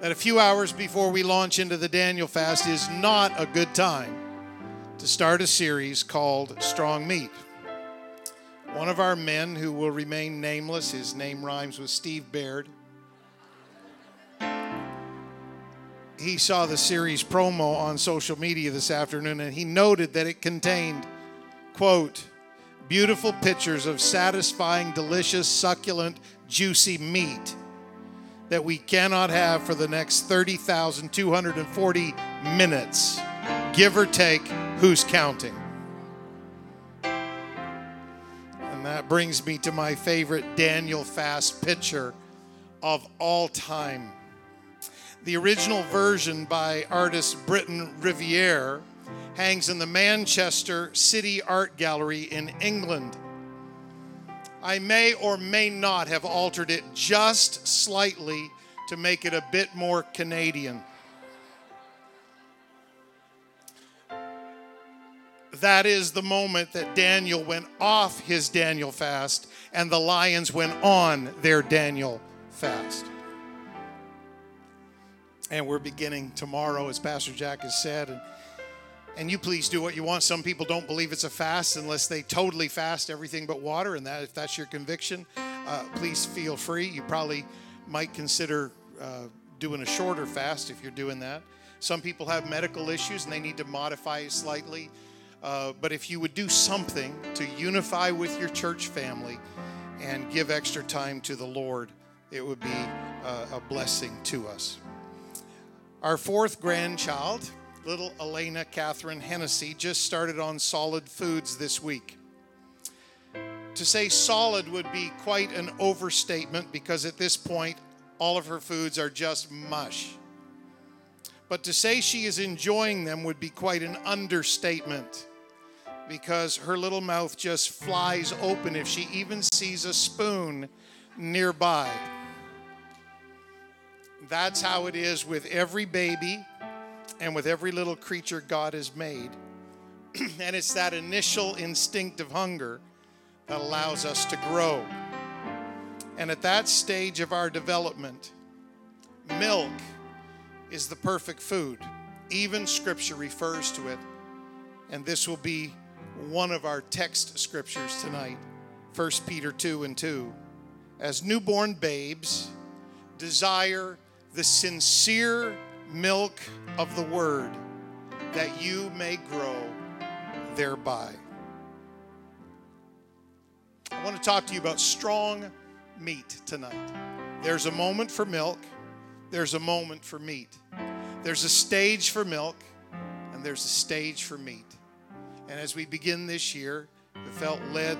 that a few hours before we launch into the Daniel fast is not a good time to start a series called Strong Meat. One of our men who will remain nameless, his name rhymes with Steve Baird. He saw the series promo on social media this afternoon and he noted that it contained, quote, beautiful pictures of satisfying, delicious, succulent, juicy meat that we cannot have for the next 30,240 minutes, give or take who's counting. And that brings me to my favorite Daniel Fast picture of all time. The original version by artist Briton Riviere hangs in the Manchester City Art Gallery in England. I may or may not have altered it just slightly to make it a bit more Canadian. That is the moment that Daniel went off his Daniel fast and the lions went on their Daniel fast. And we're beginning tomorrow, as Pastor Jack has said. And you please do what you want. Some people don't believe it's a fast unless they totally fast everything but water, and that if that's your conviction, uh, please feel free. You probably might consider uh, doing a shorter fast if you're doing that. Some people have medical issues and they need to modify it slightly. Uh, but if you would do something to unify with your church family and give extra time to the Lord, it would be uh, a blessing to us. Our fourth grandchild little Elena Catherine Hennessy just started on solid foods this week. To say solid would be quite an overstatement because at this point, all of her foods are just mush. But to say she is enjoying them would be quite an understatement because her little mouth just flies open if she even sees a spoon nearby. That's how it is with every baby and with every little creature God has made. and it's that initial instinctive hunger that allows us to grow. And at that stage of our development, milk is the perfect food. Even scripture refers to it. And this will be one of our text scriptures tonight 1 Peter 2 and 2. As newborn babes, desire the sincere milk of the word that you may grow thereby. I want to talk to you about strong meat tonight. There's a moment for milk, there's a moment for meat. There's a stage for milk, and there's a stage for meat. And as we begin this year, it felt led,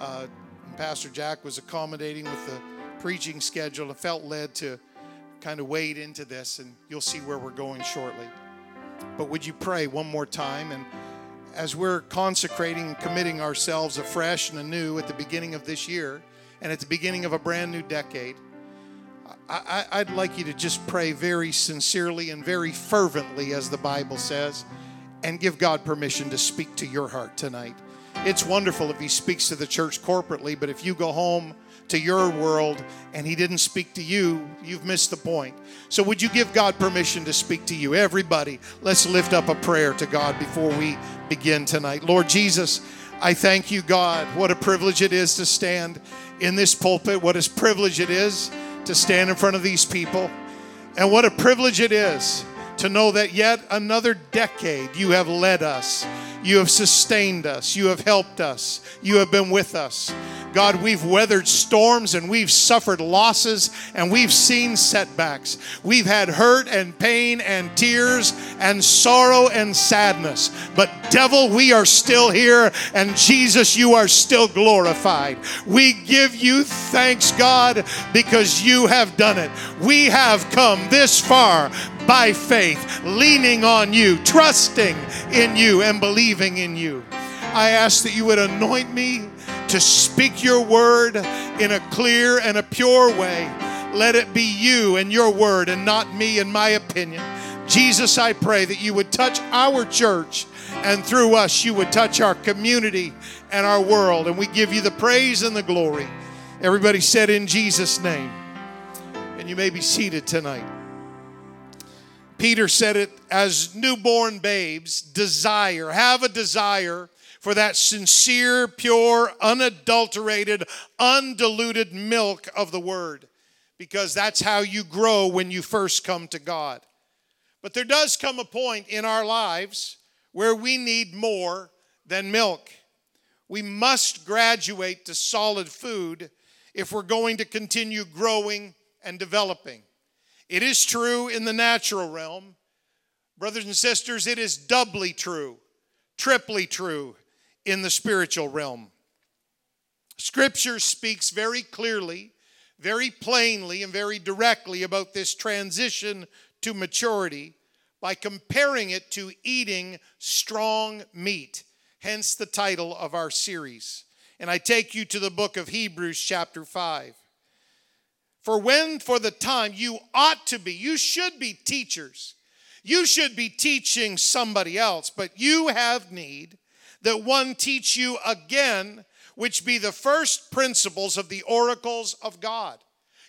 uh, Pastor Jack was accommodating with the preaching schedule, it felt led to kind of wade into this, and you'll see where we're going shortly. But would you pray one more time? And as we're consecrating and committing ourselves afresh and anew at the beginning of this year and at the beginning of a brand new decade, I, would like you to just pray very sincerely and very fervently, as the Bible says, and give God permission to speak to your heart tonight. It's wonderful if He speaks to the church corporately, but if you go home, to your world and he didn't speak to you, you've missed the point. So, would you give God permission to speak to you? Everybody, let's lift up a prayer to God before we begin tonight. Lord Jesus, I thank you, God. What a privilege it is to stand in this pulpit. What a privilege it is to stand in front of these people. And what a privilege it is to know that yet another decade you have led us. You have sustained us. You have helped us. You have been with us. God, we've weathered storms and we've suffered losses and we've seen setbacks. We've had hurt and pain and tears and sorrow and sadness. But, devil, we are still here and Jesus, you are still glorified. We give you thanks, God, because you have done it. We have come this far by faith, leaning on you, trusting in you, and believing in you. I ask that you would anoint me to speak your word in a clear and a pure way. Let it be you and your word and not me and my opinion. Jesus, I pray that you would touch our church and through us you would touch our community and our world. And we give you the praise and the glory. Everybody said in Jesus' name. And you may be seated tonight. Peter said it as newborn babes desire, have a desire for that sincere, pure, unadulterated, undiluted milk of the Word, because that's how you grow when you first come to God. But there does come a point in our lives where we need more than milk. We must graduate to solid food if we're going to continue growing and developing. It is true in the natural realm. Brothers and sisters, it is doubly true, triply true in the spiritual realm. Scripture speaks very clearly, very plainly, and very directly about this transition to maturity by comparing it to eating strong meat, hence the title of our series. And I take you to the book of Hebrews, chapter 5. For when for the time you ought to be, you should be teachers. You should be teaching somebody else, but you have need that one teach you again, which be the first principles of the oracles of God.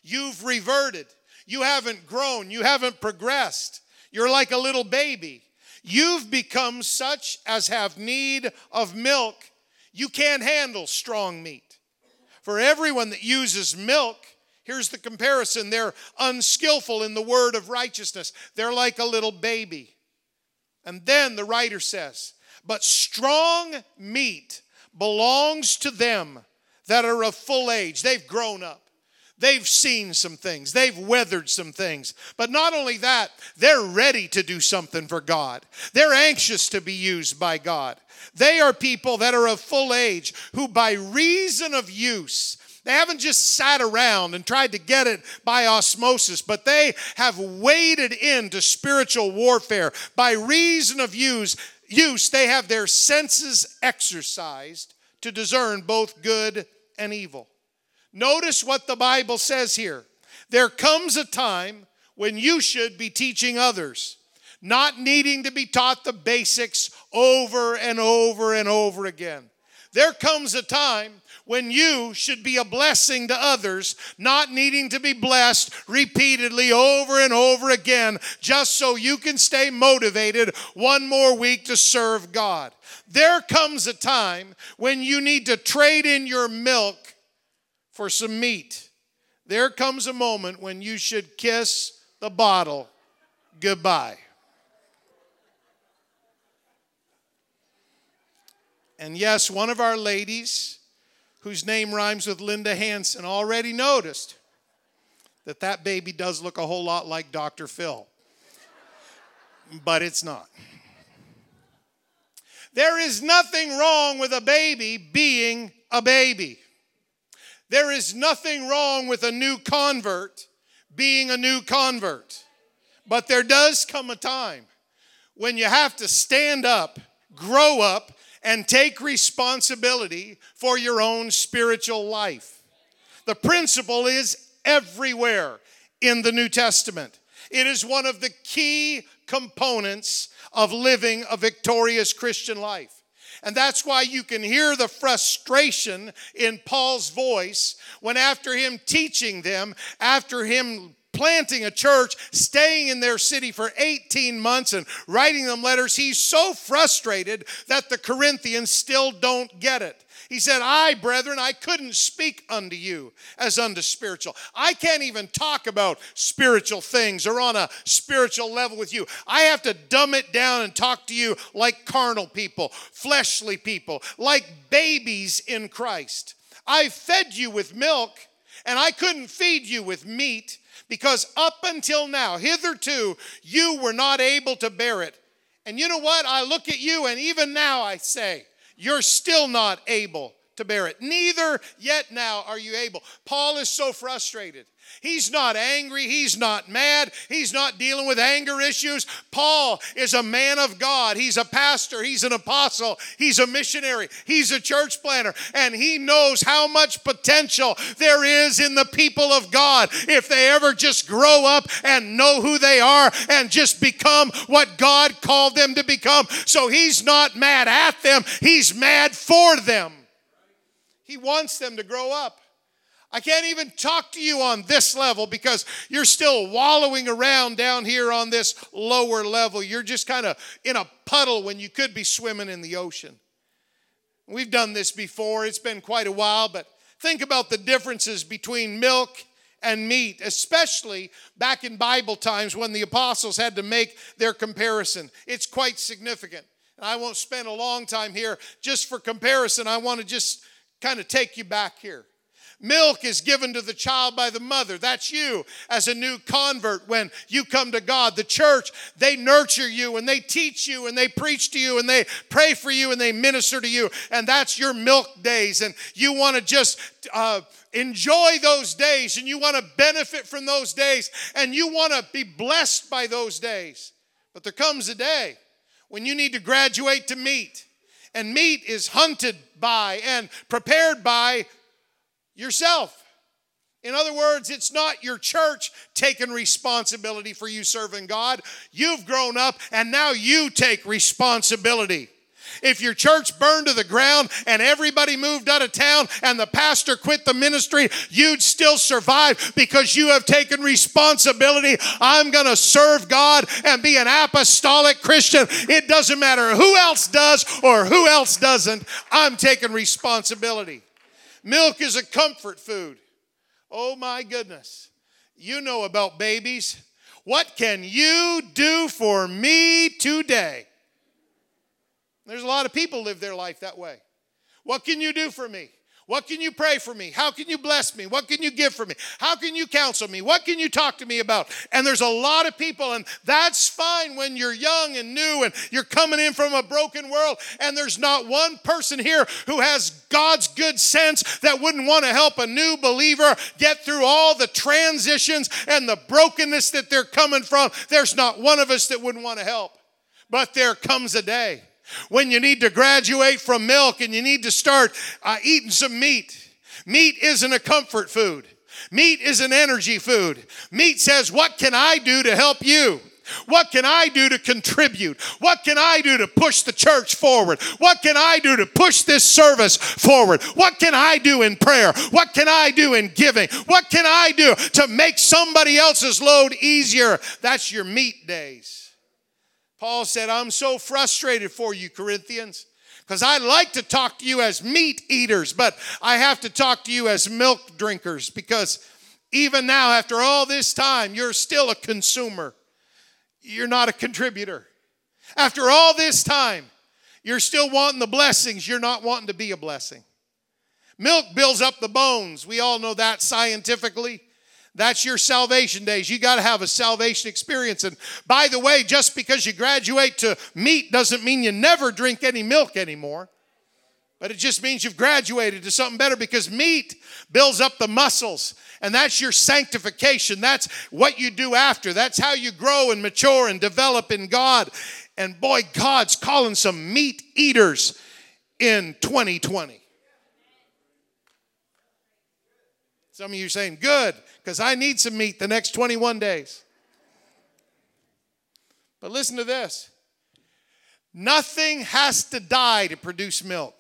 You've reverted. You haven't grown. You haven't progressed. You're like a little baby. You've become such as have need of milk. You can't handle strong meat. For everyone that uses milk, Here's the comparison they're unskillful in the word of righteousness, they're like a little baby. And then the writer says, But strong meat belongs to them that are of full age. They've grown up. They've seen some things. They've weathered some things. But not only that, they're ready to do something for God. They're anxious to be used by God. They are people that are of full age who, by reason of use, they haven't just sat around and tried to get it by osmosis, but they have waded into spiritual warfare. By reason of use, use they have their senses exercised to discern both good and evil. Notice what the Bible says here. There comes a time when you should be teaching others, not needing to be taught the basics over and over and over again. There comes a time when you should be a blessing to others, not needing to be blessed repeatedly over and over again, just so you can stay motivated one more week to serve God. There comes a time when you need to trade in your milk for some meat. There comes a moment when you should kiss the bottle goodbye. And yes, one of our ladies whose name rhymes with Linda Hanson, already noticed that that baby does look a whole lot like Dr. Phil. But it's not. There is nothing wrong with a baby being a baby. There is nothing wrong with a new convert being a new convert. But there does come a time when you have to stand up, grow up, and take responsibility for your own spiritual life. The principle is everywhere in the New Testament. It is one of the key components of living a victorious Christian life. And that's why you can hear the frustration in Paul's voice when, after him teaching them, after him planting a church, staying in their city for 18 months and writing them letters. He's so frustrated that the Corinthians still don't get it. He said, I, brethren, I couldn't speak unto you as unto spiritual. I can't even talk about spiritual things or on a spiritual level with you. I have to dumb it down and talk to you like carnal people, fleshly people, like babies in Christ. I fed you with milk, and I couldn't feed you with meat because up until now, hitherto, you were not able to bear it. And you know what? I look at you, and even now I say, you're still not able to bear it. Neither yet now are you able. Paul is so frustrated. He's not angry. He's not mad. He's not dealing with anger issues. Paul is a man of God. He's a pastor. He's an apostle. He's a missionary. He's a church planner. And he knows how much potential there is in the people of God if they ever just grow up and know who they are and just become what God called them to become. So he's not mad at them, he's mad for them. He wants them to grow up. I can't even talk to you on this level because you're still wallowing around down here on this lower level. You're just kind of in a puddle when you could be swimming in the ocean. We've done this before, it's been quite a while, but think about the differences between milk and meat, especially back in Bible times when the apostles had to make their comparison. It's quite significant. And I won't spend a long time here just for comparison. I want to just kind of take you back here. Milk is given to the child by the mother. That's you as a new convert when you come to God. The church, they nurture you and they teach you and they preach to you and they pray for you and they minister to you. And that's your milk days. And you want to just uh, enjoy those days and you want to benefit from those days and you want to be blessed by those days. But there comes a day when you need to graduate to meat. And meat is hunted by and prepared by yourself. In other words, it's not your church taking responsibility for you serving God. You've grown up and now you take responsibility. If your church burned to the ground and everybody moved out of town and the pastor quit the ministry, you'd still survive because you have taken responsibility. I'm going to serve God and be an apostolic Christian. It doesn't matter who else does or who else doesn't. I'm taking responsibility. Milk is a comfort food. Oh my goodness. You know about babies. What can you do for me today? There's a lot of people live their life that way. What can you do for me? What can you pray for me? How can you bless me? What can you give for me? How can you counsel me? What can you talk to me about? And there's a lot of people, and that's fine when you're young and new and you're coming in from a broken world, and there's not one person here who has God's good sense that wouldn't want to help a new believer get through all the transitions and the brokenness that they're coming from. There's not one of us that wouldn't want to help. But there comes a day when you need to graduate from milk and you need to start uh, eating some meat. Meat isn't a comfort food. Meat is an energy food. Meat says, What can I do to help you? What can I do to contribute? What can I do to push the church forward? What can I do to push this service forward? What can I do in prayer? What can I do in giving? What can I do to make somebody else's load easier? That's your meat days. Paul said, I'm so frustrated for you, Corinthians, because I like to talk to you as meat eaters, but I have to talk to you as milk drinkers because even now, after all this time, you're still a consumer. You're not a contributor. After all this time, you're still wanting the blessings, you're not wanting to be a blessing. Milk builds up the bones. We all know that scientifically. That's your salvation days. You got to have a salvation experience. And by the way, just because you graduate to meat doesn't mean you never drink any milk anymore. But it just means you've graduated to something better because meat builds up the muscles. And that's your sanctification. That's what you do after. That's how you grow and mature and develop in God. And boy, God's calling some meat eaters in 2020. Some of you are saying, good because I need some meat the next 21 days. But listen to this nothing has to die to produce milk.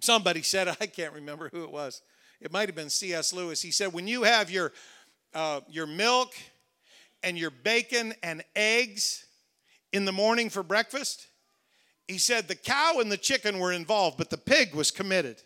Somebody said, I can't remember who it was. It might have been C.S. Lewis. He said, when you have your, uh, your milk and your bacon and eggs in the morning for breakfast, he said the cow and the chicken were involved, but the pig was committed.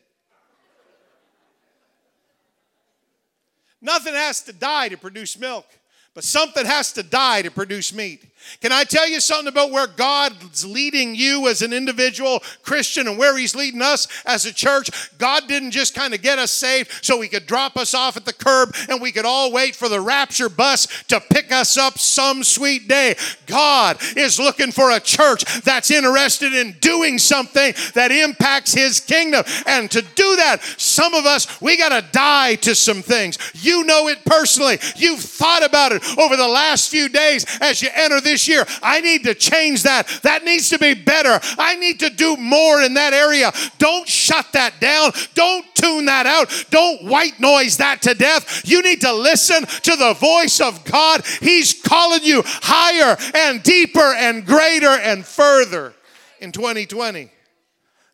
Nothing has to die to produce milk, but something has to die to produce meat. Can I tell you something about where God's leading you as an individual Christian and where He's leading us as a church? God didn't just kind of get us saved so He could drop us off at the curb and we could all wait for the rapture bus to pick us up some sweet day. God is looking for a church that's interested in doing something that impacts His kingdom. And to do that, some of us, we got to die to some things. You know it personally. You've thought about it over the last few days as you enter this year. I need to change that. That needs to be better. I need to do more in that area. Don't shut that down. Don't tune that out. Don't white noise that to death. You need to listen to the voice of God. He's calling you higher and deeper and greater and further in 2020.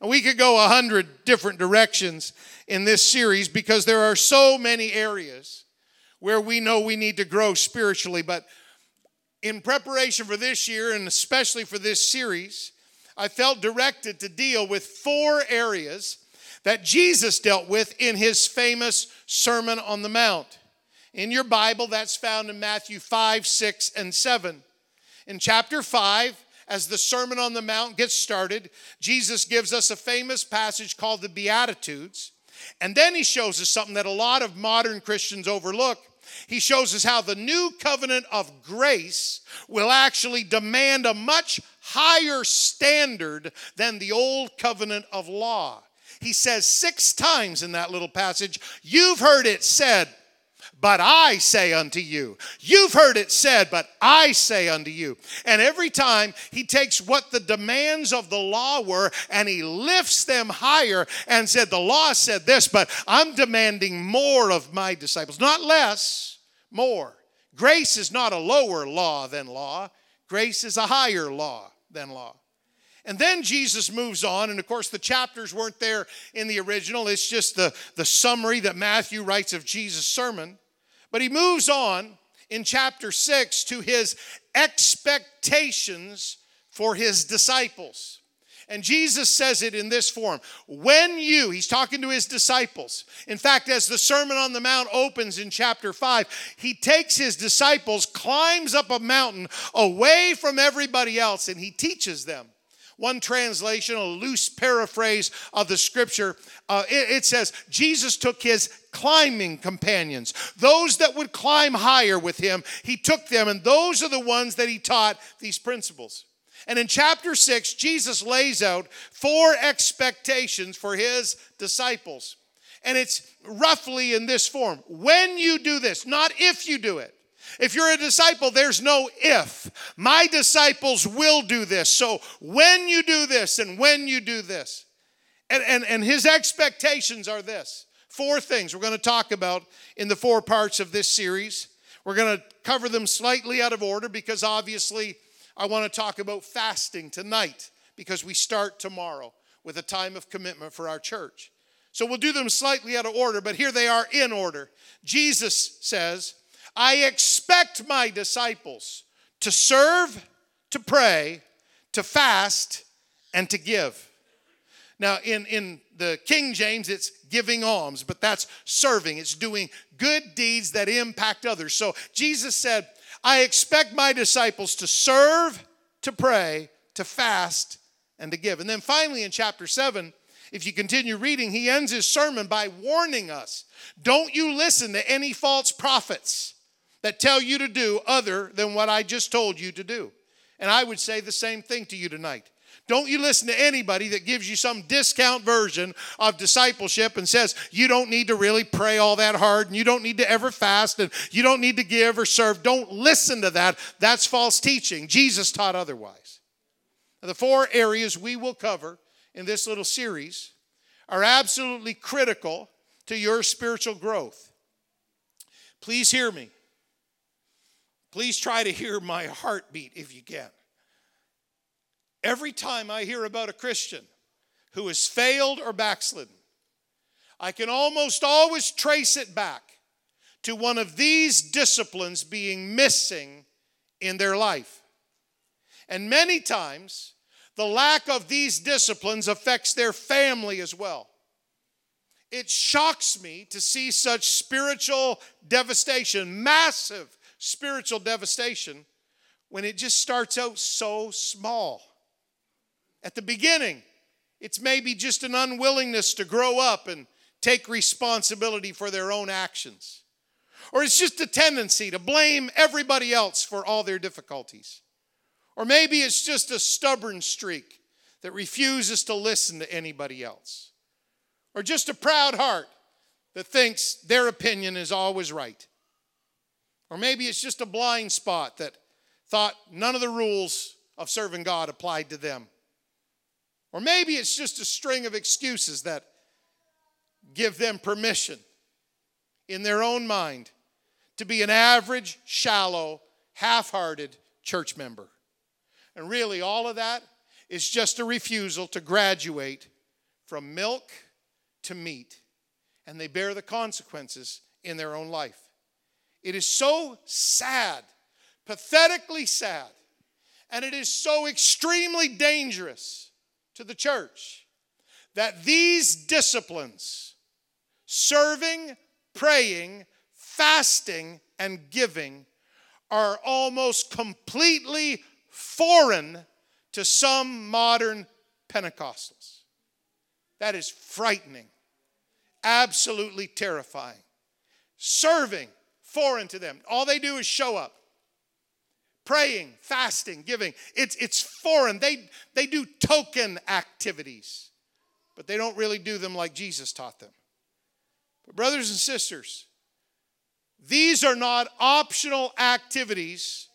We could go a hundred different directions in this series because there are so many areas where we know we need to grow spiritually. But in preparation for this year and especially for this series, I felt directed to deal with four areas that Jesus dealt with in his famous Sermon on the Mount. In your Bible, that's found in Matthew 5, 6, and 7. In chapter 5, as the Sermon on the Mount gets started, Jesus gives us a famous passage called the Beatitudes. And then he shows us something that a lot of modern Christians overlook. He shows us how the new covenant of grace will actually demand a much higher standard than the old covenant of law. He says six times in that little passage, You've heard it said, but I say unto you. You've heard it said, but I say unto you. And every time he takes what the demands of the law were and he lifts them higher and said, The law said this, but I'm demanding more of my disciples. Not less, more. Grace is not a lower law than law, grace is a higher law than law. And then Jesus moves on, and of course, the chapters weren't there in the original. It's just the, the summary that Matthew writes of Jesus' sermon. But he moves on in chapter 6 to his expectations for his disciples. And Jesus says it in this form When you, he's talking to his disciples. In fact, as the Sermon on the Mount opens in chapter 5, he takes his disciples, climbs up a mountain away from everybody else, and he teaches them. One translation, a loose paraphrase of the scripture, uh, it, it says, Jesus took his climbing companions, those that would climb higher with him, he took them, and those are the ones that he taught these principles. And in chapter 6, Jesus lays out four expectations for his disciples. And it's roughly in this form when you do this, not if you do it. If you're a disciple, there's no if. My disciples will do this. So when you do this and when you do this. And, and, and his expectations are this four things we're going to talk about in the four parts of this series. We're going to cover them slightly out of order because obviously I want to talk about fasting tonight because we start tomorrow with a time of commitment for our church. So we'll do them slightly out of order, but here they are in order. Jesus says, I expect my disciples to serve, to pray, to fast, and to give. Now, in, in the King James, it's giving alms, but that's serving. It's doing good deeds that impact others. So Jesus said, I expect my disciples to serve, to pray, to fast, and to give. And then finally, in chapter 7, if you continue reading, he ends his sermon by warning us don't you listen to any false prophets that tell you to do other than what I just told you to do. And I would say the same thing to you tonight. Don't you listen to anybody that gives you some discount version of discipleship and says you don't need to really pray all that hard and you don't need to ever fast and you don't need to give or serve. Don't listen to that. That's false teaching. Jesus taught otherwise. Now, the four areas we will cover in this little series are absolutely critical to your spiritual growth. Please hear me. Please try to hear my heartbeat if you can. Every time I hear about a Christian who has failed or backslidden, I can almost always trace it back to one of these disciplines being missing in their life. And many times, the lack of these disciplines affects their family as well. It shocks me to see such spiritual devastation, massive spiritual devastation when it just starts out so small. At the beginning, it's maybe just an unwillingness to grow up and take responsibility for their own actions. Or it's just a tendency to blame everybody else for all their difficulties. Or maybe it's just a stubborn streak that refuses to listen to anybody else. Or just a proud heart that thinks their opinion is always right. Or maybe it's just a blind spot that thought none of the rules of serving God applied to them. Or maybe it's just a string of excuses that give them permission in their own mind to be an average, shallow, half hearted church member. And really, all of that is just a refusal to graduate from milk to meat. and they bear the consequences in their own life. It is so sad, pathetically sad, and it is so extremely dangerous to the church that these disciplines, serving, praying, fasting, and giving, are almost completely foreign to some modern Pentecostals. That is frightening, absolutely terrifying. Serving, foreign to them. All they do is show up. Praying, fasting, giving. It's, it's foreign. They, they do token activities, but they don't really do them like Jesus taught them. But, brothers and sisters, these are not optional activities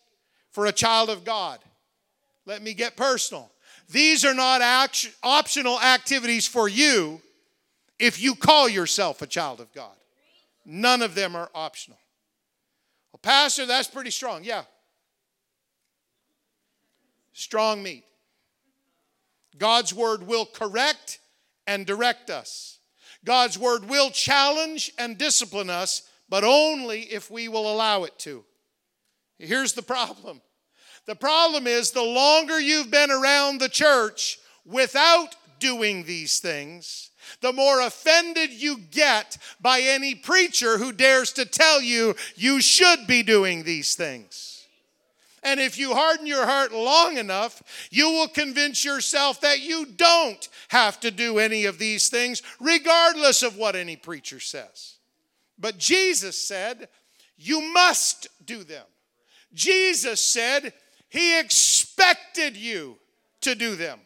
for a child of God. Let me get personal. These are not act- optional activities for you if you call yourself a child of God. None of them are optional. Pastor, that's pretty strong. Yeah. Strong meat. God's word will correct and direct us. God's word will challenge and discipline us, but only if we will allow it to. Here's the problem the problem is the longer you've been around the church without doing these things, the more offended you get by any preacher who dares to tell you you should be doing these things. And if you harden your heart long enough, you will convince yourself that you don't have to do any of these things, regardless of what any preacher says. But Jesus said, You must do them. Jesus said, He expected you to do them.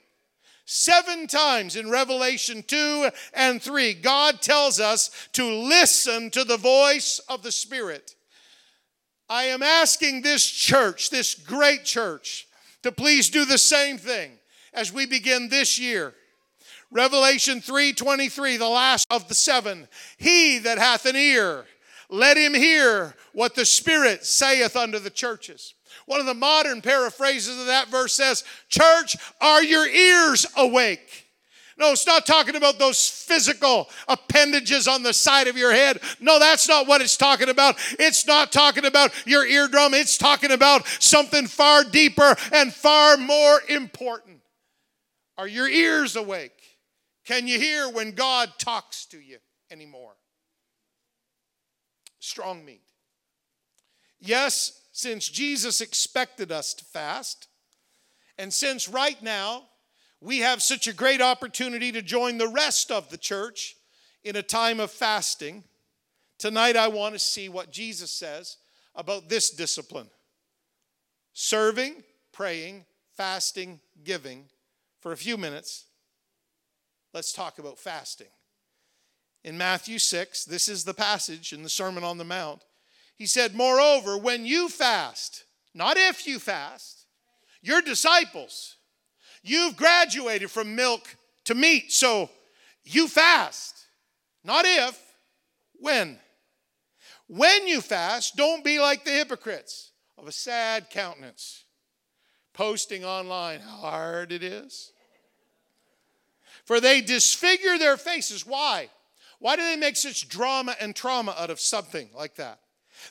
Seven times in Revelation 2 and 3, God tells us to listen to the voice of the Spirit. I am asking this church, this great church, to please do the same thing as we begin this year. Revelation 3:23, the last of the seven. He that hath an ear, let him hear what the Spirit saith unto the churches. One of the modern paraphrases of that verse says, Church, are your ears awake? No, it's not talking about those physical appendages on the side of your head. No, that's not what it's talking about. It's not talking about your eardrum. It's talking about something far deeper and far more important. Are your ears awake? Can you hear when God talks to you anymore? Strong meat. Yes, since Jesus expected us to fast, and since right now we have such a great opportunity to join the rest of the church in a time of fasting, tonight I want to see what Jesus says about this discipline serving, praying, fasting, giving. For a few minutes, let's talk about fasting. In Matthew 6, this is the passage in the Sermon on the Mount. He said, Moreover, when you fast, not if you fast, you're disciples. You've graduated from milk to meat, so you fast. Not if, when. When you fast, don't be like the hypocrites of a sad countenance, posting online how hard it is. For they disfigure their faces. Why? Why do they make such drama and trauma out of something like that?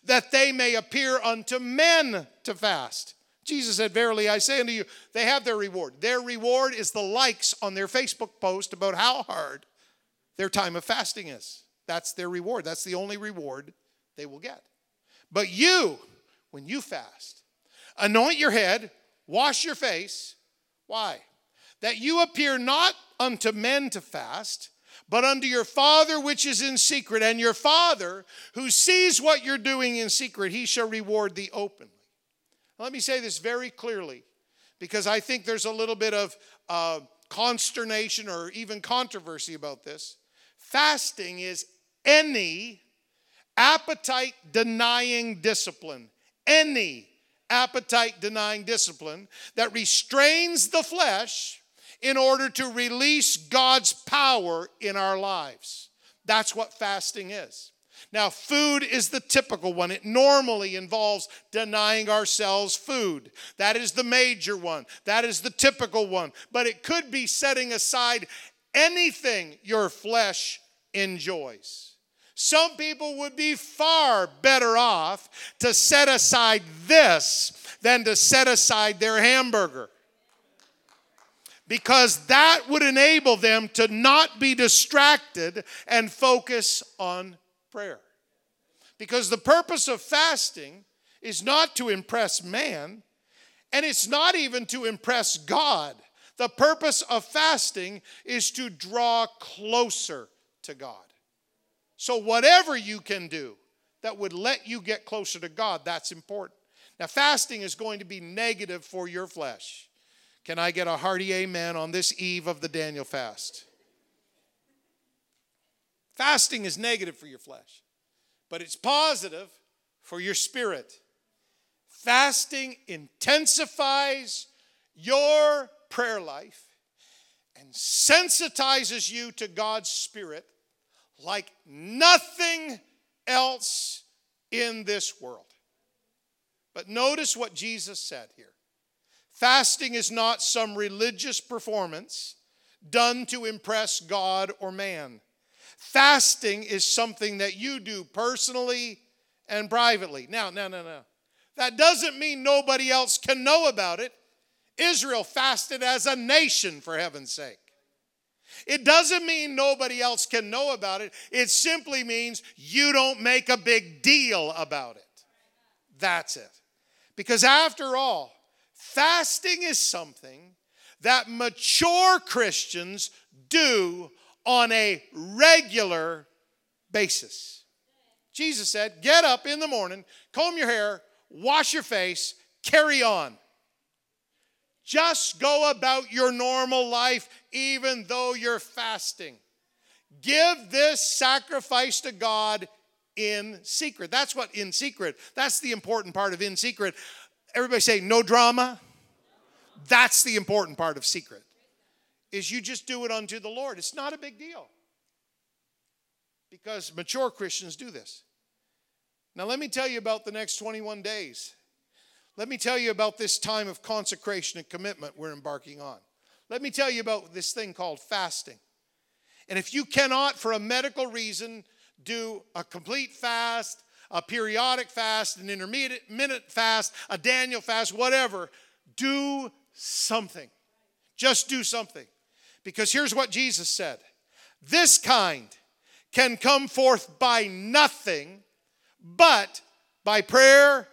that they may appear unto men to fast. Jesus said, Verily I say unto you, they have their reward. Their reward is the likes on their Facebook post about how hard their time of fasting is. That's their reward. That's the only reward they will get. But you, when you fast, anoint your head, wash your face. Why? That you appear not unto men to fast, but unto your Father which is in secret. And your Father who sees what you're doing in secret, he shall reward thee openly. Let me say this very clearly because I think there's a little bit of uh, consternation or even controversy about this. Fasting is any appetite denying discipline, any appetite denying discipline that restrains the flesh in order to release God's power in our lives. That's what fasting is. Now, food is the typical one. It normally involves denying ourselves food. That is the major one. That is the typical one. But it could be setting aside anything your flesh enjoys. Some people would be far better off to set aside this than to set aside their hamburger. Because that would enable them to not be distracted and focus on prayer. Because the purpose of fasting is not to impress man, and it's not even to impress God. The purpose of fasting is to draw closer to God. So, whatever you can do that would let you get closer to God, that's important. Now, fasting is going to be negative for your flesh. Can I get a hearty amen on this eve of the Daniel fast? Fasting is negative for your flesh, but it's positive for your spirit. Fasting intensifies your prayer life and sensitizes you to God's Spirit like nothing else in this world. But notice what Jesus said here fasting is not some religious performance done to impress God or man. Fasting is something that you do personally and privately. Now, no, no, no. That doesn't mean nobody else can know about it. Israel fasted as a nation, for heaven's sake. It doesn't mean nobody else can know about it. It simply means you don't make a big deal about it. That's it. Because after all, fasting is something that mature Christians do on a regular basis. Jesus said, Get up in the morning, comb your hair, wash your face, carry on. Just go about your normal life, even though you're fasting. Give this sacrifice to God in secret. That's what in secret, that's the important part of in secret. Everybody say, no drama. That's the important part of secret. Is you just do it unto the Lord. It's not a big deal. Because mature Christians do this. Now, let me tell you about the next 21 days. Let me tell you about this time of consecration and commitment we're embarking on. Let me tell you about this thing called fasting. And if you cannot, for a medical reason, do a complete fast, a periodic fast, an intermittent fast, a Daniel fast, whatever, do something. Just do something. Because here's what Jesus said this kind can come forth by nothing but by prayer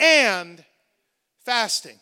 and fasting.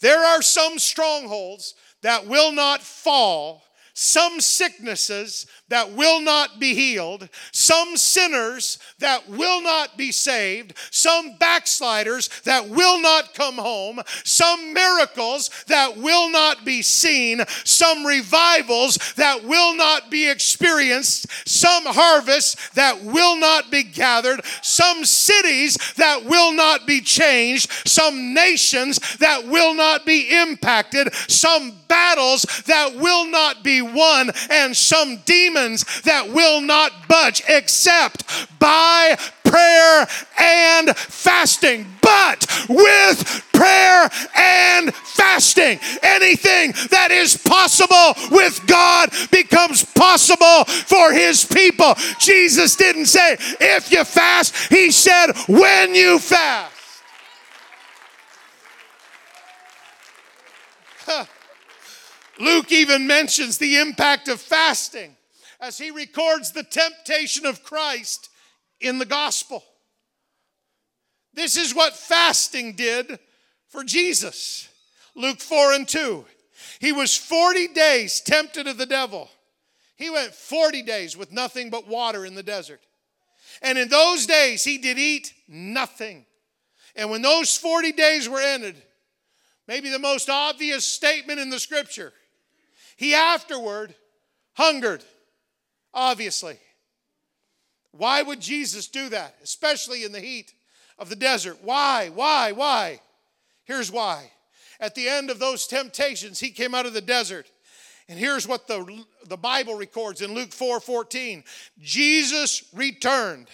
There are some strongholds that will not fall some sicknesses that will not be healed, some sinners that will not be saved, some backsliders that will not come home, some miracles that will not be seen, some revivals that will not be experienced, some harvests that will not be gathered, some cities that will not be changed, some nations that will not be impacted, some battles that will not be won and some demons that will not budge except by prayer and fasting. But with prayer and fasting, anything that is possible with God becomes possible for His people. Jesus didn't say if you fast, He said when you fast. Luke even mentions the impact of fasting as he records the temptation of Christ in the gospel. This is what fasting did for Jesus. Luke 4 and 2. He was 40 days tempted of the devil. He went 40 days with nothing but water in the desert. And in those days, he did eat nothing. And when those 40 days were ended, maybe the most obvious statement in the scripture, he afterward hungered, obviously. Why would Jesus do that, especially in the heat of the desert? Why? Why? Why? Here's why. At the end of those temptations, he came out of the desert. And here's what the, the Bible records in Luke 4 14. Jesus returned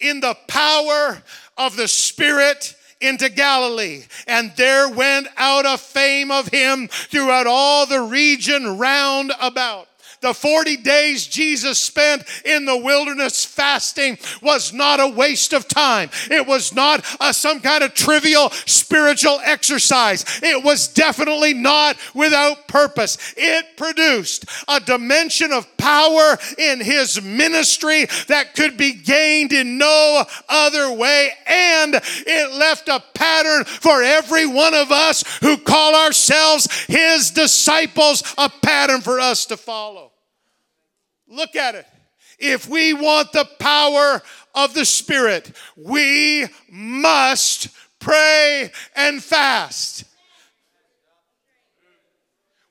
in the power of the Spirit into Galilee, and there went out a fame of him throughout all the region round about. The 40 days Jesus spent in the wilderness fasting was not a waste of time. It was not a, some kind of trivial spiritual exercise. It was definitely not without purpose. It produced a dimension of power in his ministry that could be gained in no other way. And it left a pattern for every one of us who call ourselves his disciples, a pattern for us to follow. Look at it. If we want the power of the Spirit, we must pray and fast.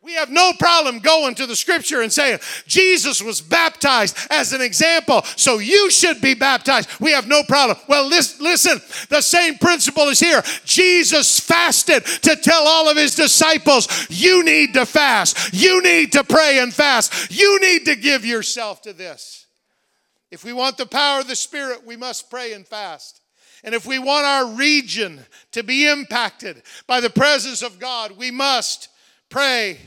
We have no problem going to the scripture and saying, Jesus was baptized as an example, so you should be baptized. We have no problem. Well, listen, the same principle is here. Jesus fasted to tell all of his disciples, you need to fast. You need to pray and fast. You need to give yourself to this. If we want the power of the Spirit, we must pray and fast. And if we want our region to be impacted by the presence of God, we must pray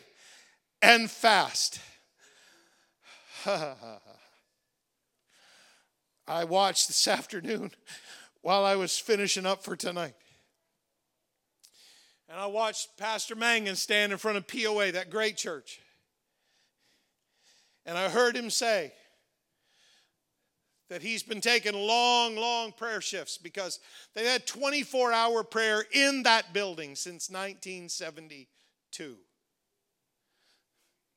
and fast. I watched this afternoon while I was finishing up for tonight. And I watched Pastor Mangun stand in front of POA, that great church. And I heard him say that he's been taking long, long prayer shifts because they had 24 hour prayer in that building since 1972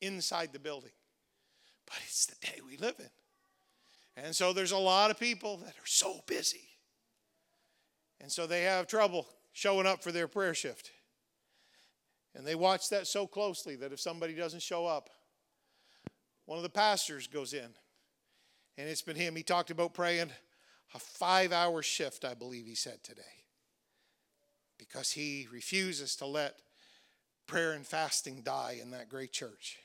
inside the building. But it's the day we live in. And so there's a lot of people that are so busy. And so they have trouble showing up for their prayer shift. And they watch that so closely that if somebody doesn't show up, one of the pastors goes in. And it's been him. He talked about praying a five hour shift, I believe he said today. Because he refuses to let prayer and fasting die in that great church.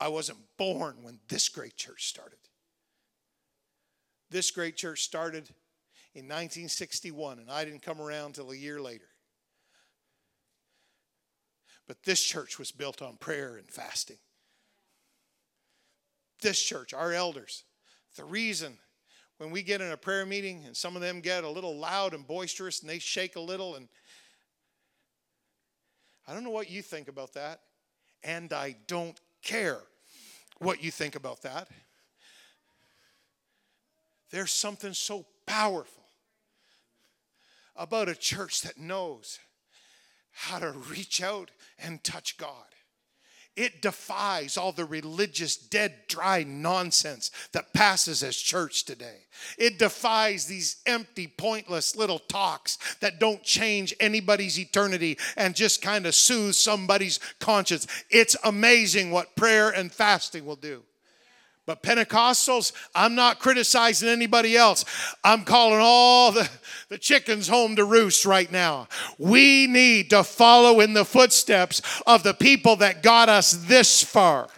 I wasn't born when this great church started. This great church started in 1961, and I didn't come around till a year later. But this church was built on prayer and fasting. This church, our elders, the reason when we get in a prayer meeting and some of them get a little loud and boisterous and they shake a little, and I don't know what you think about that, and I don't care what you think about that. There's something so powerful about a church that knows how to reach out and touch God. It defies all the religious, dead, dry nonsense that passes as church today. It defies these empty, pointless little talks that don't change anybody's eternity and just kind of soothe somebody's conscience. It's amazing what prayer and fasting will do. But Pentecostals, I'm not criticizing anybody else. I'm calling all the, the chickens home to roost right now. We need to follow in the footsteps of the people that got us this far.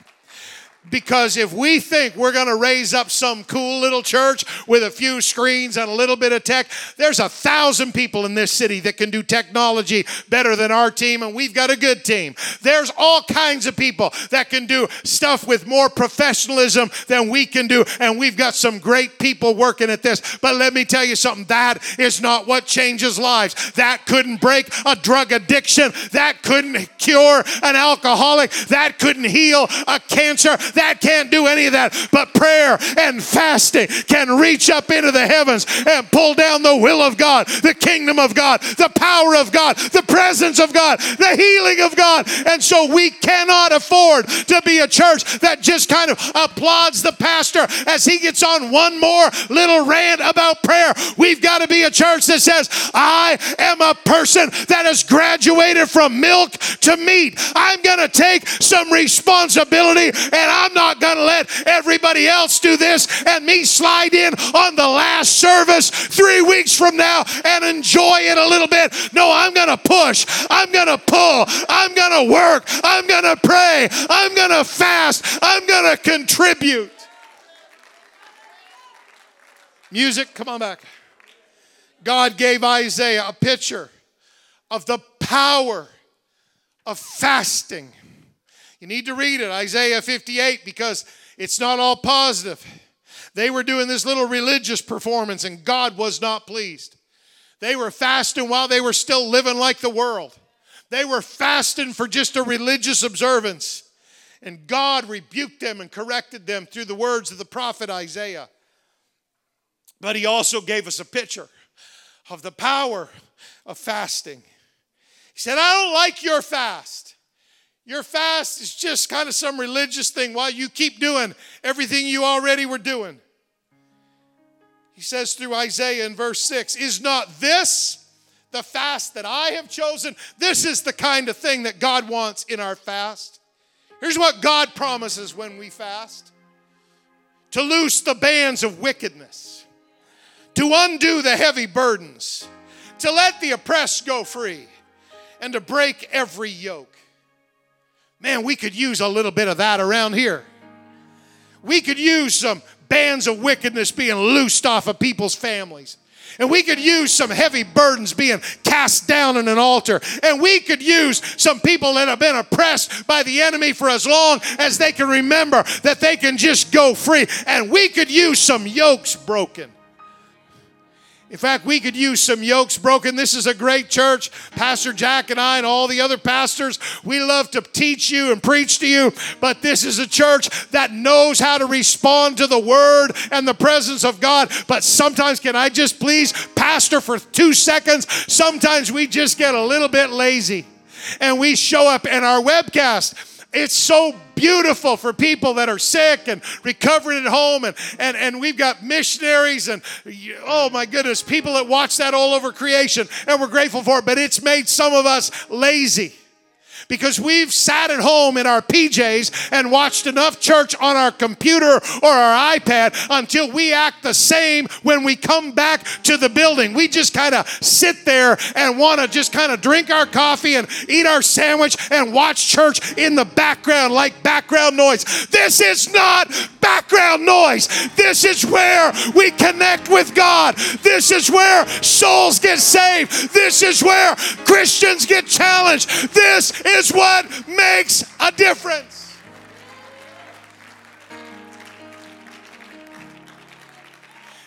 Because if we think we're going to raise up some cool little church with a few screens and a little bit of tech, there's a thousand people in this city that can do technology better than our team, and we've got a good team. There's all kinds of people that can do stuff with more professionalism than we can do, and we've got some great people working at this. But let me tell you something that is not what changes lives. That couldn't break a drug addiction, that couldn't cure an alcoholic, that couldn't heal a cancer that can't do any of that. But prayer and fasting can reach up into the heavens and pull down the will of God, the kingdom of God, the power of God, the presence of God, the healing of God. And so we cannot afford to be a church that just kind of applauds the pastor as he gets on one more little rant about prayer. We've got to be a church that says, I am a person that has graduated from milk to meat. I'm going to take some responsibility and I'm not going to let everybody else do this and me slide in on the last service three weeks from now and enjoy it a little bit. No, I'm going to push. I'm going to pull. I'm going to work. I'm going to pray. I'm going to fast. I'm going to contribute. Music, come on back. God gave Isaiah a picture of the power of fasting. You need to read it, Isaiah 58, because it's not all positive. They were doing this little religious performance, and God was not pleased. They were fasting while they were still living like the world. They were fasting for just a religious observance. And God rebuked them and corrected them through the words of the prophet Isaiah. But he also gave us a picture of the power of fasting. He said, I don't like your fast. Your fast is just kind of some religious thing while you keep doing everything you already were doing. He says through Isaiah in verse 6 Is not this the fast that I have chosen? This is the kind of thing that God wants in our fast. Here's what God promises when we fast to loose the bands of wickedness, to undo the heavy burdens, to let the oppressed go free, and to break every yoke. Man, we could use a little bit of that around here. We could use some bands of wickedness being loosed off of people's families. And we could use some heavy burdens being cast down in an altar. And we could use some people that have been oppressed by the enemy for as long as they can remember that they can just go free. And we could use some yokes broken. In fact, we could use some yokes broken. This is a great church. Pastor Jack and I and all the other pastors, we love to teach you and preach to you, but this is a church that knows how to respond to the word and the presence of God. But sometimes, can I just please, Pastor, for two seconds? Sometimes we just get a little bit lazy and we show up in our webcast it's so beautiful for people that are sick and recovering at home and, and, and we've got missionaries and oh my goodness people that watch that all over creation and we're grateful for it but it's made some of us lazy because we've sat at home in our PJs and watched enough church on our computer or our iPad until we act the same when we come back to the building. We just kind of sit there and want to just kind of drink our coffee and eat our sandwich and watch church in the background like background noise. This is not background noise. This is where we connect with God. This is where souls get saved. This is where Christians get challenged. This is what makes a difference.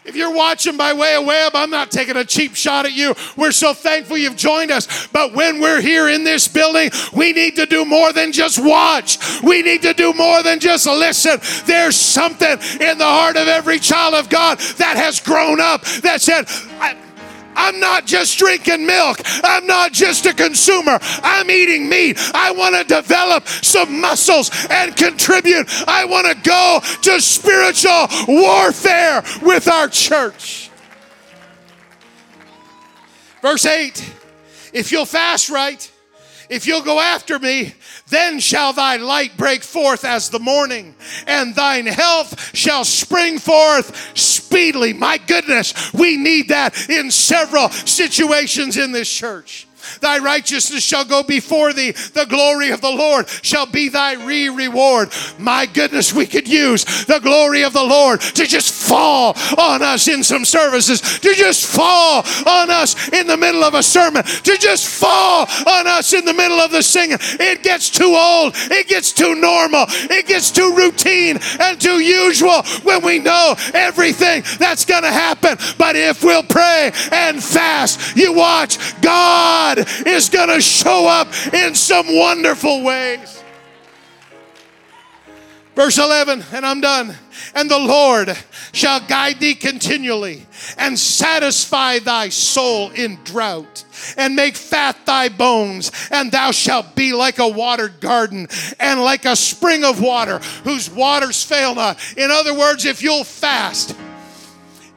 If you're watching by way of web, I'm not taking a cheap shot at you. We're so thankful you've joined us. But when we're here in this building, we need to do more than just watch. We need to do more than just listen. There's something in the heart of every child of God that has grown up that said, I'm not just drinking milk. I'm not just a consumer. I'm eating meat. I want to develop some muscles and contribute. I want to go to spiritual warfare with our church. Verse 8 If you'll fast right, if you'll go after me, then shall thy light break forth as the morning, and thine health shall spring forth speedily. My goodness, we need that in several situations in this church. Thy righteousness shall go before thee. The glory of the Lord shall be thy re reward. My goodness, we could use the glory of the Lord to just fall on us in some services, to just fall on us in the middle of a sermon, to just fall on us in the middle of the singing. It gets too old, it gets too normal, it gets too routine and too usual when we know everything that's going to happen. But if we'll pray and fast, you watch God is going to show up in some wonderful ways. Verse 11, and I'm done. And the Lord shall guide thee continually and satisfy thy soul in drought and make fat thy bones, and thou shalt be like a watered garden and like a spring of water whose waters fail not. In other words, if you'll fast,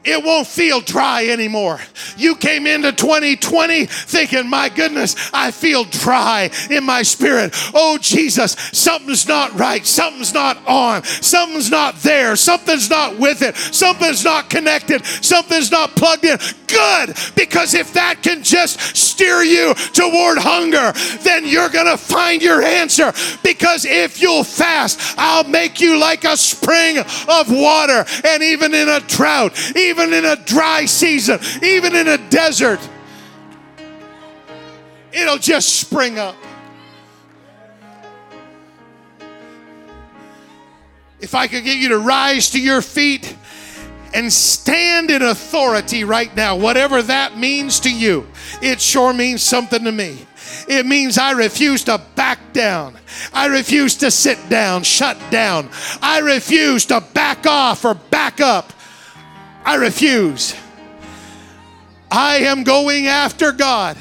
it won't feel dry anymore. You came into 2020 thinking, my goodness, I feel dry in my spirit. Oh, Jesus, something's not right. Something's not on. Something's not there. Something's not with it. Something's not connected. Something's not plugged in. Good, because if that can just steer you toward hunger, then you're going to find your answer. Because if you'll fast, I'll make you like a spring of water. And even in a drought, even in a dry season, even in a desert. it'll just spring up. If I could get you to rise to your feet and stand in authority right now, whatever that means to you, it sure means something to me. It means I refuse to back down. I refuse to sit down, shut down. I refuse to back off or back up. I refuse. I am going after God.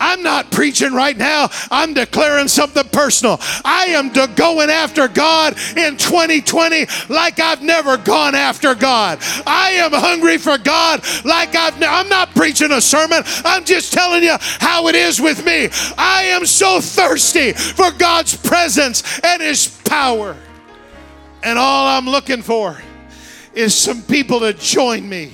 I'm not preaching right now. I'm declaring something personal. I am going after God in 2020 like I've never gone after God. I am hungry for God like I've ne- I'm not preaching a sermon. I'm just telling you how it is with me. I am so thirsty for God's presence and his power. And all I'm looking for is some people to join me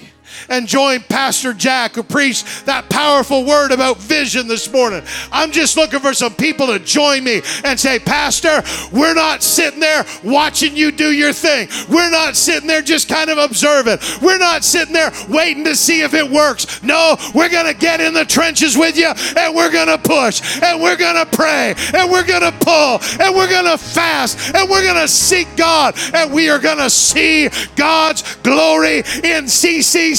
and join Pastor Jack, who preached that powerful word about vision this morning. I'm just looking for some people to join me and say, Pastor, we're not sitting there watching you do your thing. We're not sitting there just kind of observing. We're not sitting there waiting to see if it works. No, we're going to get in the trenches with you and we're going to push and we're going to pray and we're going to pull and we're going to fast and we're going to seek God and we are going to see God's glory in CCC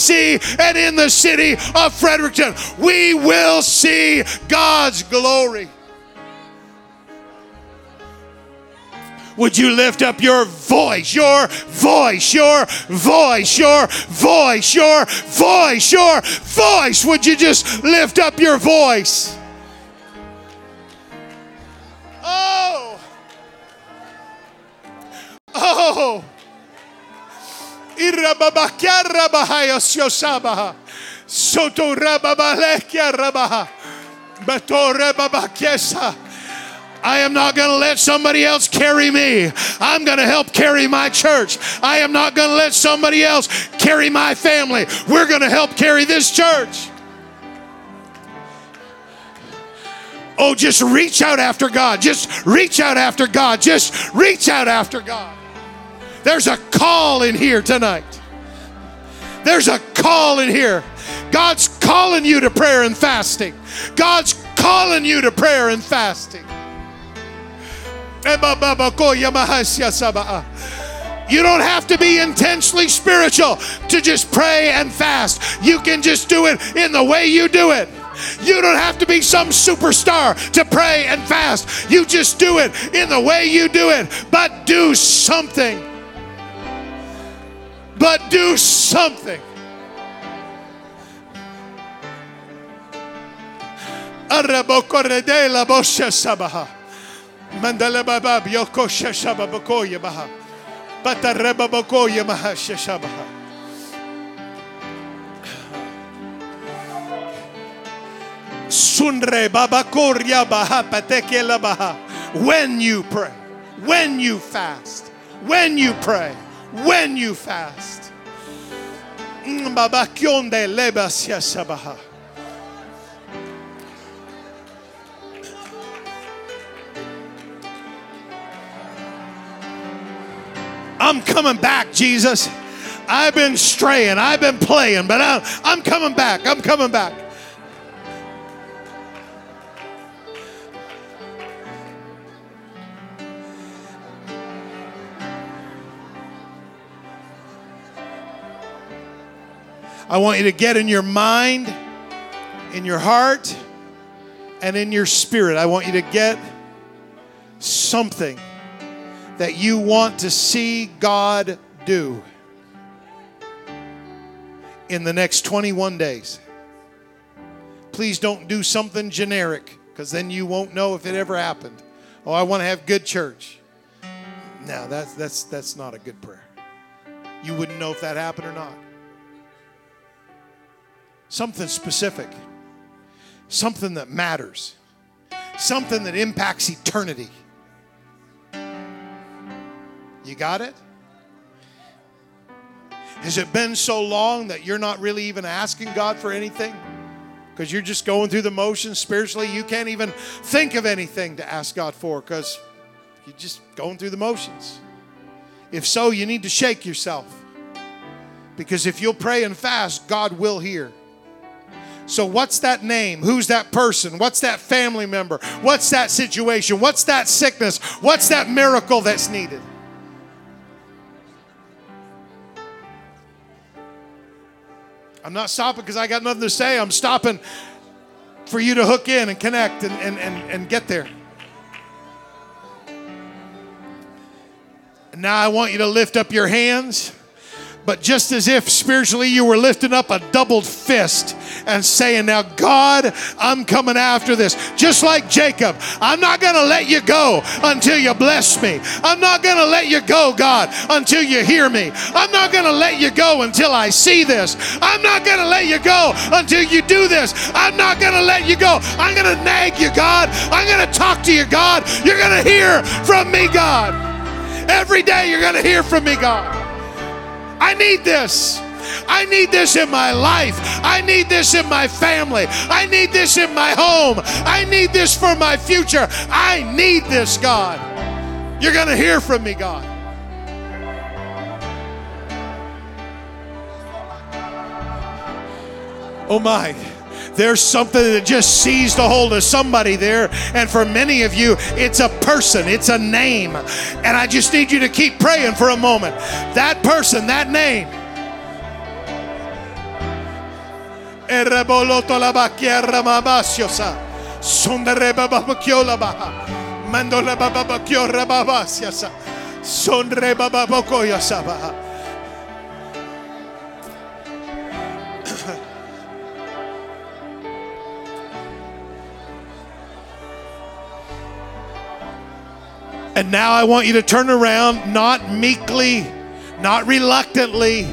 and in the city of Fredericton. We will see God's glory. Would you lift up your voice, your voice, your voice, your voice, your voice, your voice? Would you just lift up your voice? Oh, oh. Soto rababakiesa. I am not going to let somebody else carry me. I'm going to help carry my church. I am not going to let somebody else carry my family. We're going to help carry this church. Oh, just reach out after God. Just reach out after God. Just reach out after God. There's a call in here tonight. There's a call in here. God's calling you to prayer and fasting. God's calling you to prayer and fasting. You don't have to be intensely spiritual to just pray and fast. You can just do it in the way you do it. You don't have to be some superstar to pray and fast. You just do it in the way you do it. But do something. Bokoya do something. Sunre baha baha. When you pray, when you fast, when you pray, when you fast. Mm, Sabaha. I'm coming back, Jesus. I've been straying, I've been playing, but I'm, I'm coming back. I'm coming back. I want you to get in your mind, in your heart, and in your spirit. I want you to get something that you want to see God do in the next 21 days. Please don't do something generic because then you won't know if it ever happened. Oh, I want to have good church. No, that's that's that's not a good prayer. You wouldn't know if that happened or not. Something specific. Something that matters. Something that impacts eternity. You got it? Has it been so long that you're not really even asking God for anything? Because you're just going through the motions spiritually. You can't even think of anything to ask God for because you're just going through the motions. If so, you need to shake yourself. Because if you'll pray and fast, God will hear. So, what's that name? Who's that person? What's that family member? What's that situation? What's that sickness? What's that miracle that's needed? I'm not stopping because I got nothing to say. I'm stopping for you to hook in and connect and, and, and, and get there. And now I want you to lift up your hands but just as if spiritually you were lifting up a doubled fist and saying, Now, God, I'm coming after this. Just like Jacob, I'm not going to let you go until you bless me. I'm not going to let you go, God, until you hear me. I'm not going to let you go until I see this. I'm not going to let you go until you do this. I'm not going to let you go. I'm going to nag you, God. I'm going to talk to you, God. You're going to hear from me, God. Every day you're going to hear from me, God. I need this. I need this in my life. I need this in my family. I need this in my home. I need this for my future. I need this, God. You're going to hear from me, God. Oh my. There's something that just seized a hold of somebody there. And for many of you, it's a person, it's a name. And I just need you to keep praying for a moment. That person, that name. Mandola baba bakyo rababasiasa. Sonre baba bokoya sabaha. And now I want you to turn around, not meekly, not reluctantly,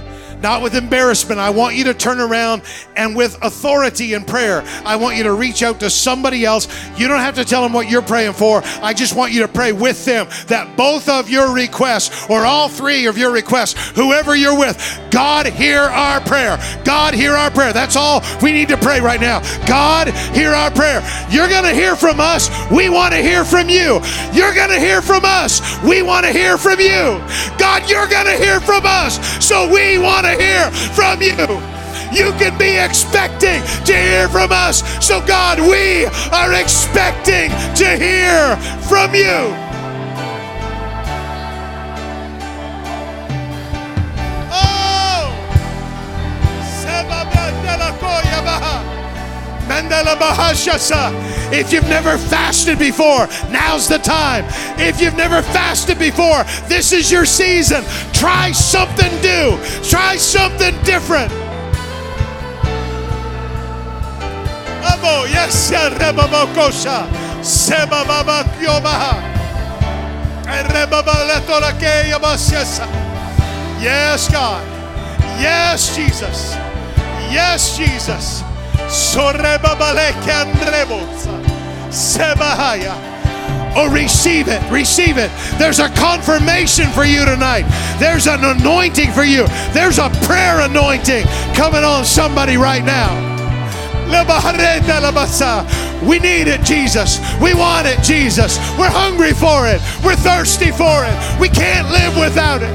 not with embarrassment. I want you to turn around and with authority in prayer, I want you to reach out to somebody else. You don't have to tell them what you're praying for. I just want you to pray with them that both of your requests or all three of your requests, whoever you're with, God, hear our prayer. God, hear our prayer. That's all we need to pray right now. God, hear our prayer. You're going to hear from us. We want to hear from you. You're going to hear from us. We want to hear from you. God, you're going to hear from us. So we want to hear from you. You can be expecting to hear from us. So, God, we are expecting to hear from you. Oh! If you've never fasted before, now's the time. If you've never fasted before, this is your season. Try something new, try something different. Yes, God. Yes, Jesus. Yes, Jesus. Oh, receive it. Receive it. There's a confirmation for you tonight. There's an anointing for you. There's a prayer anointing coming on somebody right now. We need it, Jesus. We want it, Jesus. We're hungry for it. We're thirsty for it. We can't live without it.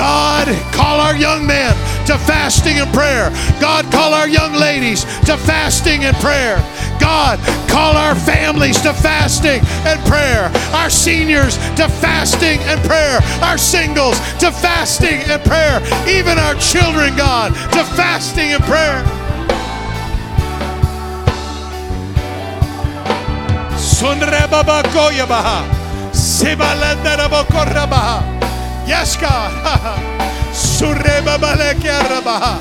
God, call our young men to fasting and prayer. God, call our young ladies to fasting and prayer. God, call our families to fasting and prayer. Our seniors to fasting and prayer. Our singles to fasting and prayer. Even our children, God, to fasting and prayer. Yes, God. Surreba baleke arabaha.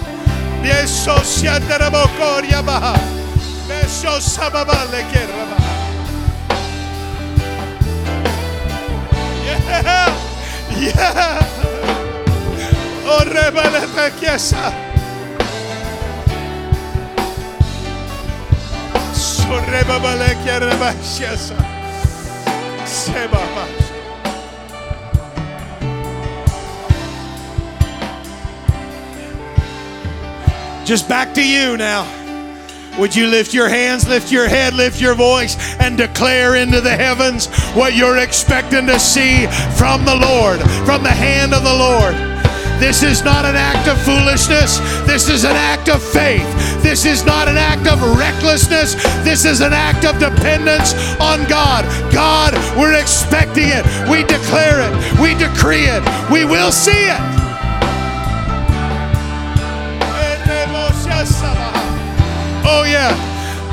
Beso siandarabokoria baha. Beso sababaleke rabaha. Yeah. Yeah. Oh, rebele pekiesa. Surreba baleke rabaha. Seba. Just back to you now. Would you lift your hands, lift your head, lift your voice, and declare into the heavens what you're expecting to see from the Lord, from the hand of the Lord? This is not an act of foolishness. This is an act of faith. This is not an act of recklessness. This is an act of dependence on God. God, we're expecting it. We declare it. We decree it. We will see it. Oh, yeah.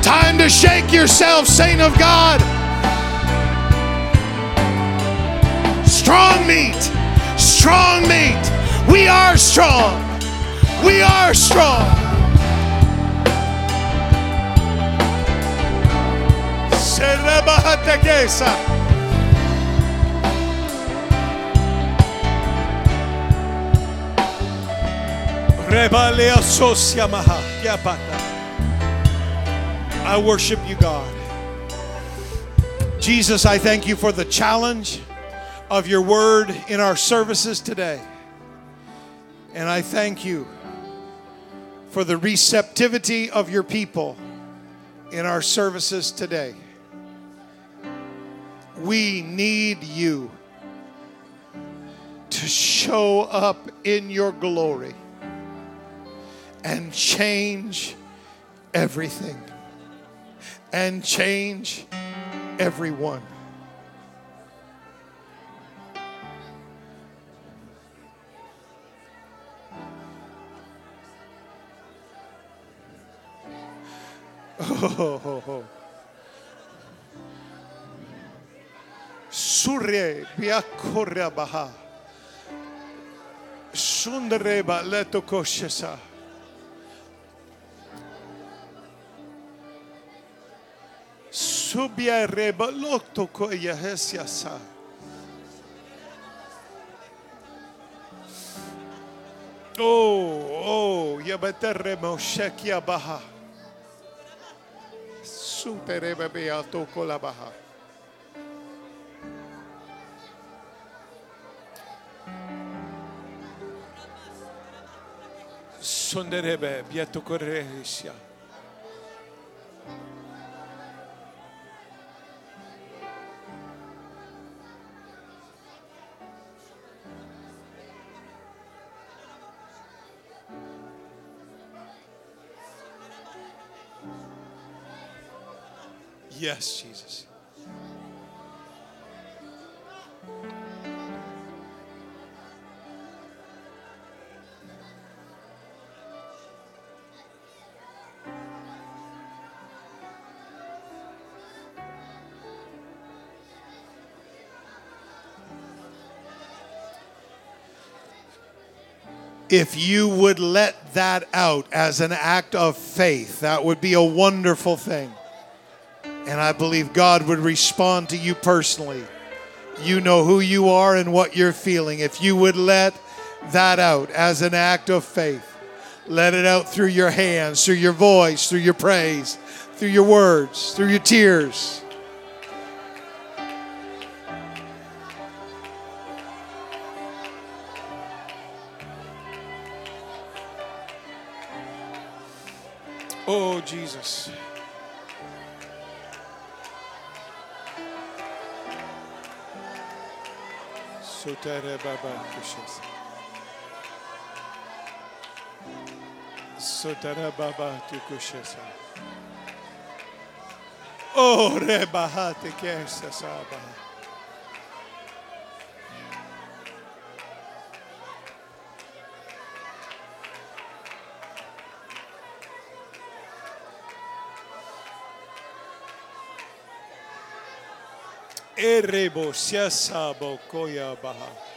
Time to shake yourself, saint of God. Strong meat. Strong meat. We are strong. We are strong. Maha. I worship you, God. Jesus, I thank you for the challenge of your word in our services today. And I thank you for the receptivity of your people in our services today. We need you to show up in your glory and change everything and change everyone. Oh, Surre biakorra baha. Sundareba leto koshesa. Subia reba loto koya hesiasa. Oh, oh, yabatere moshekia baha. Superebe beato kolabaha. Sonderebe bieto corresia. Yes, Jesus. If you would let that out as an act of faith, that would be a wonderful thing. And I believe God would respond to you personally. You know who you are and what you're feeling. If you would let that out as an act of faith, let it out through your hands, through your voice, through your praise, through your words, through your tears. Baba kushas. Sotere baba tu kushasa. Oh, rebahate kesa saba. Erebo siasabo koya baha.